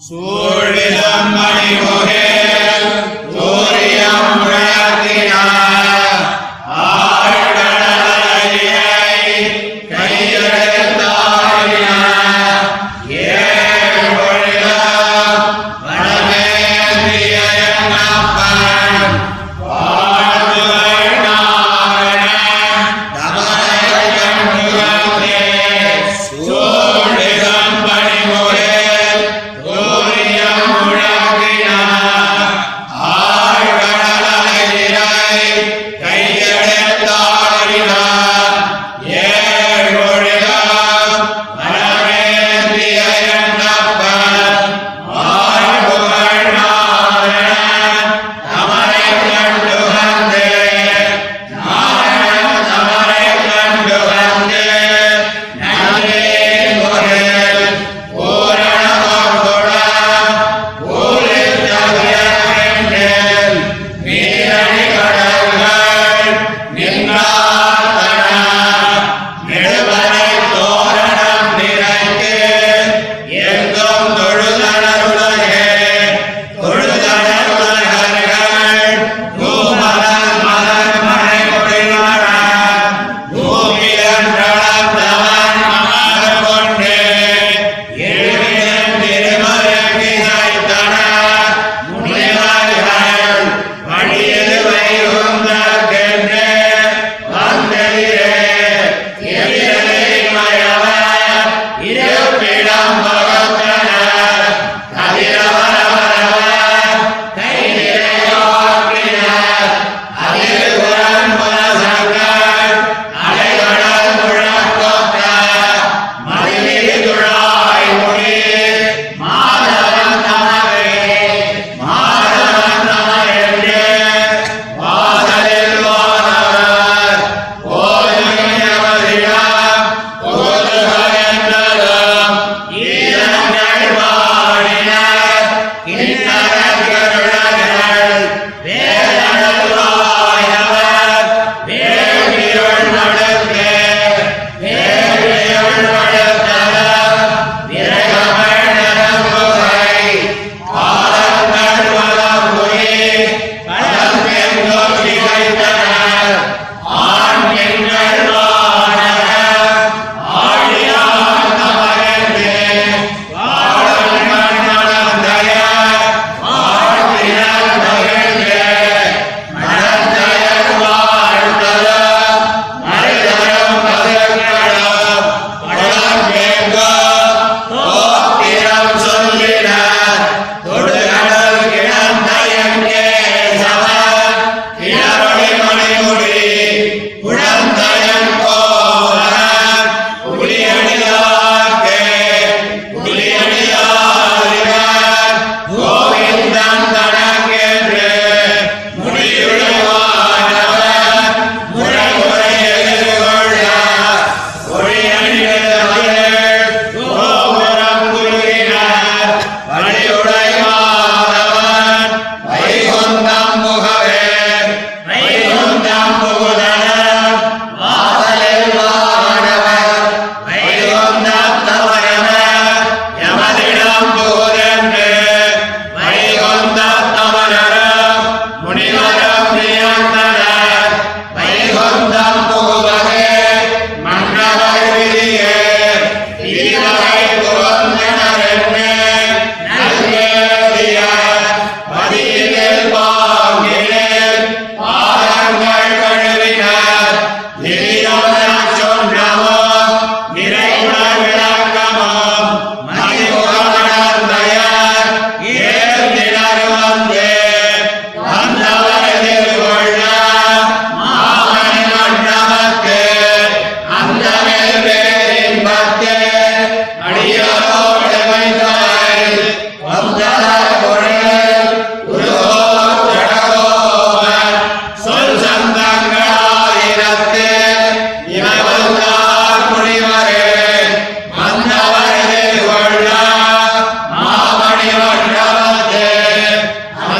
சூழிதம் மணிமுகேல் சூரியம்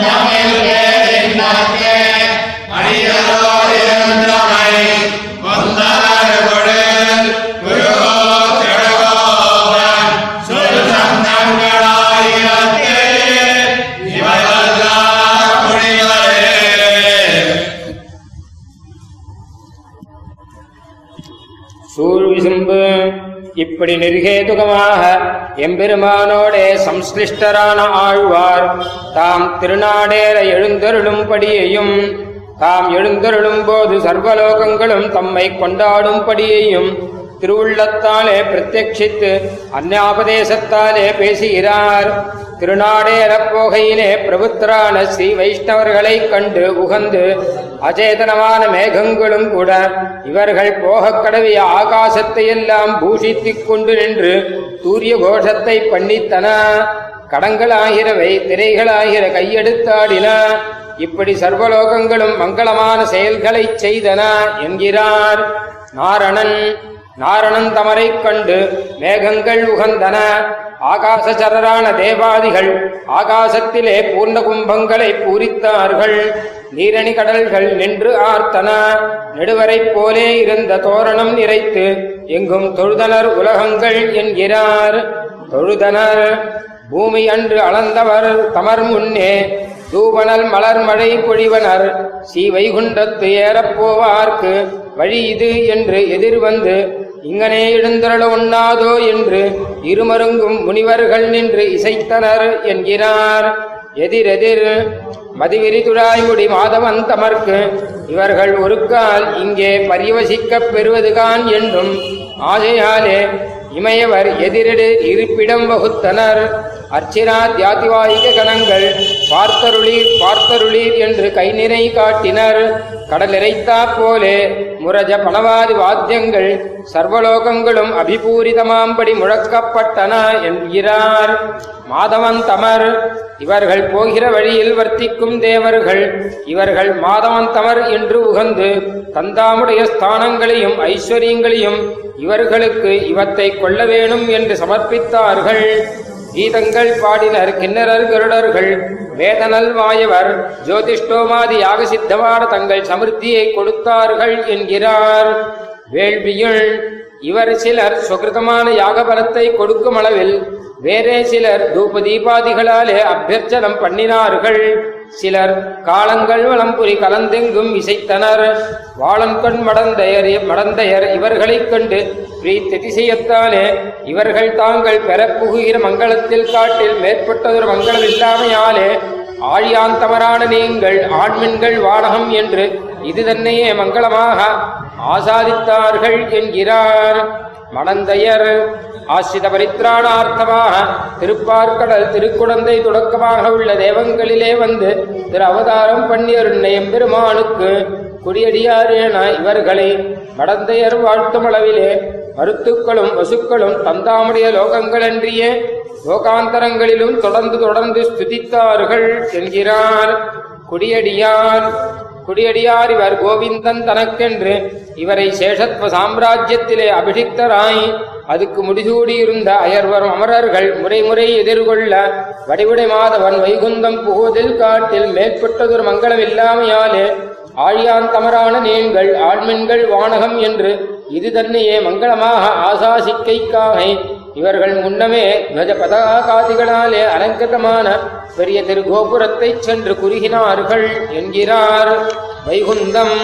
Namah Shivaya. சூழ்விசும்பு. இப்படி நிர்கேதுகமாக எம்பெருமானோடே சம்ஸ்லிஷ்டரான ஆழ்வார். தாம் திருநாடேர எழுந்தருளும்படியையும் தாம் எழுந்தருளும் போது சர்வலோகங்களும் தம்மை கொண்டாடும்படியையும் திருவுள்ளத்தாலே பிரத்யட்சித்து அந்நாபதேசத்தாலே பேசுகிறார். திருநாடேரப்போகையிலே பிரபுத்தரான ஸ்ரீ வைஷ்ணவர்களைக் கண்டு உகந்து அச்சேதனமான மேகங்களும் கூட இவர்கள் போகக் கடவிய ஆகாசத்தையெல்லாம் பூஷித்துக் கொண்டு நின்று சூரிய கோஷத்தை பண்ணித்தன. கடங்களாகிறவை திரைகளாகிற கையெடுத்தாடின. இப்படி சர்வலோகங்களும் மங்களமான செயல்களைச் செய்தன என்கிறார் நாரணன். நாரணன் தமரைக் கண்டு மேகங்கள் உகந்தன. ஆகாசச்சரரான தேவாதிகள் ஆகாசத்திலே பூர்ண கும்பங்களை பூரித்தார்கள். நீரணி கடல்கள் நின்று ஆர்த்தன. நெடுவரைப் போலே இருந்த தோரணம் நிறைத்து எங்கும் தொழுதனர் உலகங்கள் என்கிறார். தொழுதனர். பூமி அன்று அளந்தவர் தமர் முன்னே. தூவனல் மலர் மழை பொழிவனர். ஸ்ரீ வைகுண்டத்து வழி இது என்று எதிர்வந்து இங்கனே எழுந்தருள உண்ணாதோ என்று இருமருங்கும் முனிவர்கள் நின்று இசைத்தனர் என்கிறார். எதிரெதிர் மதிவிரிதுழாய்முடி மாதவன் தமர்க்கு இவர்கள் ஒருக்கால் இங்கே பரிவசிக்கப் பெறுவதுகான் என்றும் ஆகையாலே இமையவர் எதிரெடு இருப்பிடம் வகுத்தனர். அர்ச்சினா தியாதிவாயிக கணங்கள் பார்த்தருளீர் பார்த்தருளீர் என்று கைநிறை காட்டினர். கடல் இறைத்தா போலே முரஜ பணவாதி வாத்தியங்கள் சர்வலோகங்களும் அபிபூரிதமாம்படி முழக்கப்பட்டன என்கிறார். மாதவன் தமர் இவர்கள் போகிற வழியில் வர்த்திக்கும் தேவர்கள் இவர்கள் மாதவன் தமர் என்று உகந்து தந்தாமுடைய ஸ்தானங்களையும் ஐஸ்வர்யங்களையும் இவர்களுக்கு இவத்தை கொள்ள வேணும் என்று சமர்ப்பித்தார்கள். கீதங்கள் பாடினர் கிண்ணரர் கருடர்கள் வேதனல் வாயவர் ஜோதிஷ்டோமாதி யாக சித்தமான தங்கள் சமிருத்தியை கொடுத்தார்கள் என்கிறார். வேள்வியுள் இவர் சிலர் சுகிருதமான யாகபலத்தை கொடுக்கும் அளவில் வேறே சிலர் தூப தீபாதிகளாலே அபியர்ச்சனம் பண்ணினார்கள். சிலர் காலங்கள் வளம்புரி கலந்தெங்கும் இசைத்தனர். வாழன்கண் மடந்தையர் மடந்தையர் இவர்களைக் கண்டு பிரீத்ததிசயத்தாலே இவர்கள் தாங்கள் பெறப்புகுகிற மங்களத்தில் காட்டில் மேற்பட்டதொரு மங்களம் இல்லாமையாலே. ஆழியாந்தமரான நீங்கள் ஆண்மின்கள் வாடகம் என்று இது தன்னையே மங்களமாக ஆசாதித்தார்கள் என்கிறார். மடந்தையர் ஆசிரித பரித்ராணார்த்தமாக திருப்பார்கடல் திருக்குடந்தை தொடக்கமாக உள்ள தேவங்களிலே வந்து திரு அவதாரம் பண்ணியருண்ண எம்பெருமானுக்கு குடியடியாரேன இவர்களை மடந்தையர் வாழ்த்தும் அளவிலே மருத்துக்களும் வசுக்களும் தந்தாமுடைய லோகங்களன்றியே லோகாந்தரங்களிலும் தொடர்ந்து தொடர்ந்து ஸ்துதித்தார்கள் என்கிறார். குடியடியார் குடியடியார் இவர் கோவிந்தன் தனக்கென்று இவரை சேஷத்வ சாம்ராஜ்யத்திலே அபிஷிக்தராய் அதுக்கு முடிசூடியிருந்த அயர்வரும் அமரர்கள் முறைமுறை எதிர்கொள்ள வடிவுடை மாதவன் வைகுந்தம் புகுதில் காட்டில் மேற்பட்டதொரு மங்களம் இல்லாமையாலே ஆழியாந்தமரான நீங்கள் ஆழ்மென்கள் வானகம் என்று இது தன்னையே மங்களமாக ஆசாசிக்கைக்காக இவர்கள் முன்னமே கஜ பதாகாதிகளாலே அலங்கிருதமான பெரிய திரு கோபுரத்தைச் சென்று குறுகினார்கள் என்கிறார் வைகுந்தம்.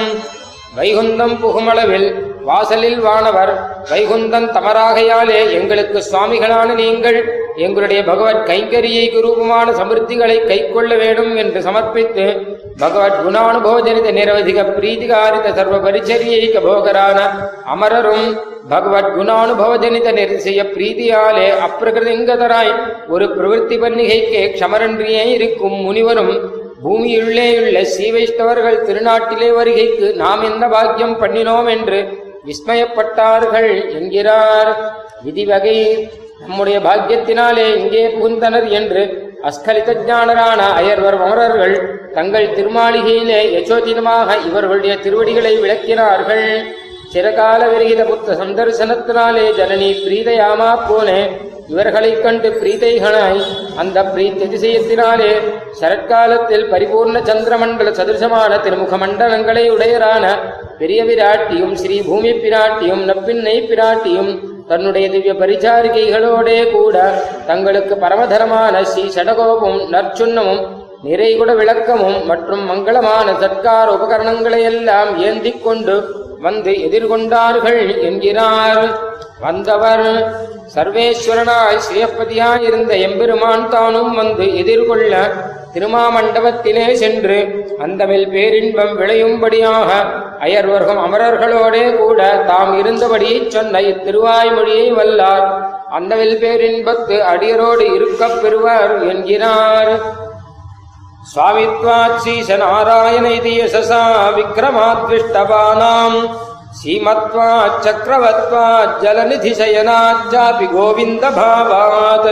வைகுந்தம் புகுமளவில் வாசலில் வானவர் வைகுந்தன் தமராகையாலே எங்களுக்கு சுவாமிகளான நீங்கள் எங்களுடைய பகவத் கைங்கரியை குரூபமான சமிருத்திகளை கைக்கொள்ள வேண்டும் என்று சமர்ப்பித்து பகவத் குணானுபோஜனித நிரவதிக பிரீதிகாரித சர்வ பரிச்சரியைக போகரான அமரரும் பகவத் குணானுபவஜனித நிரிசய பிரீதியாலே அப்பிரகிருதிங்கதராய் ஒரு பிரவൃத்தி பன்னிகைக்கே க்ஷமரன்றியே இருக்கும் முனிவரும் பூமியுள்ளேயுள்ள ஸ்ரீவைஷ்ணவர்கள் திருநாட்டிலே வருகைக்கு நாம் என்ன பாக்கியம் பண்ணினோம் என்று விஸ்மயப்பட்டார்கள் என்கிறார். விதிவகை நம்முடைய பாக்கியத்தினாலே இங்கே புகுந்தனர் என்று அஸ்கலித ஞானரான அயர்வர் அமரர்கள் தங்கள் திருமாளிகையிலே யசோதிதமாக இவர்களுடைய திருவடிகளை விளக்கினார்கள். சிறகால விரகித புத்த சந்தர்சனத்தினாலே ஜனனி பிரீதையாமா போனே இவர்களைக் கண்டு பிரீதைகளாய் அந்த பிரீத்ததிசயத்தினாலே சரத்காலத்தில் பரிபூர்ண சந்திரமண்டல சதுரசமான திருமுக மண்டலங்களை உடையரான பெரிய பிராட்டியும் ஸ்ரீ பூமி பிராட்டியும் நப்பின்னை பிராட்டியும் தன்னுடைய திவ்ய பரிச்சாரிகைகளோடே கூட தங்களுக்கு பரமதரமான ஸ்ரீ சடகோபும் நற்சுண்ணமும் நிறைகுட விளக்கமும் மற்றும் மங்களமான சத்கார உபகரணங்களை எல்லாம் ஏந்திக் கொண்டு வந்து எதிர்கொண்டார்கள் என்கிறார். வந்தவர் சர்வேஸ்வரனாய் ஸ்ரீயப்பதியாய் எம்பெருமான் தானும் வந்து எதிர்கொள்ள திருமாமண்டபத்திலே சென்று அந்தமில் பேரின்பம் விளையும்படியாக அயர்வர்கம் அமரர்களோடே கூட தாம் இருந்தபடி சொன்ன இத்திருவாய்மொழியை வல்லார். அந்தவில் பேரின்பத்து அடியரோடு இருக்கப் பெறுவர் என்கிறார். स्वामित्वात् श्रीशनारायण इति यशसा विक्रमाद्विष्टपानाम् सीमत्वात् चक्रवत्वात् जलनिधिशयनाच्चापि गोविन्दभावात्।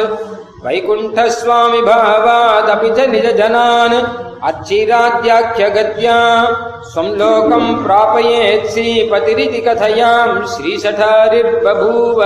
वैकुण्ठस्वामि भावादपि च निजजनान्। अच्छिराद्याख्यगत्या स्वम् लोकम् प्रापयेत् श्रीपतिरिति कथयाम् श्रीशठारिर्बभूव।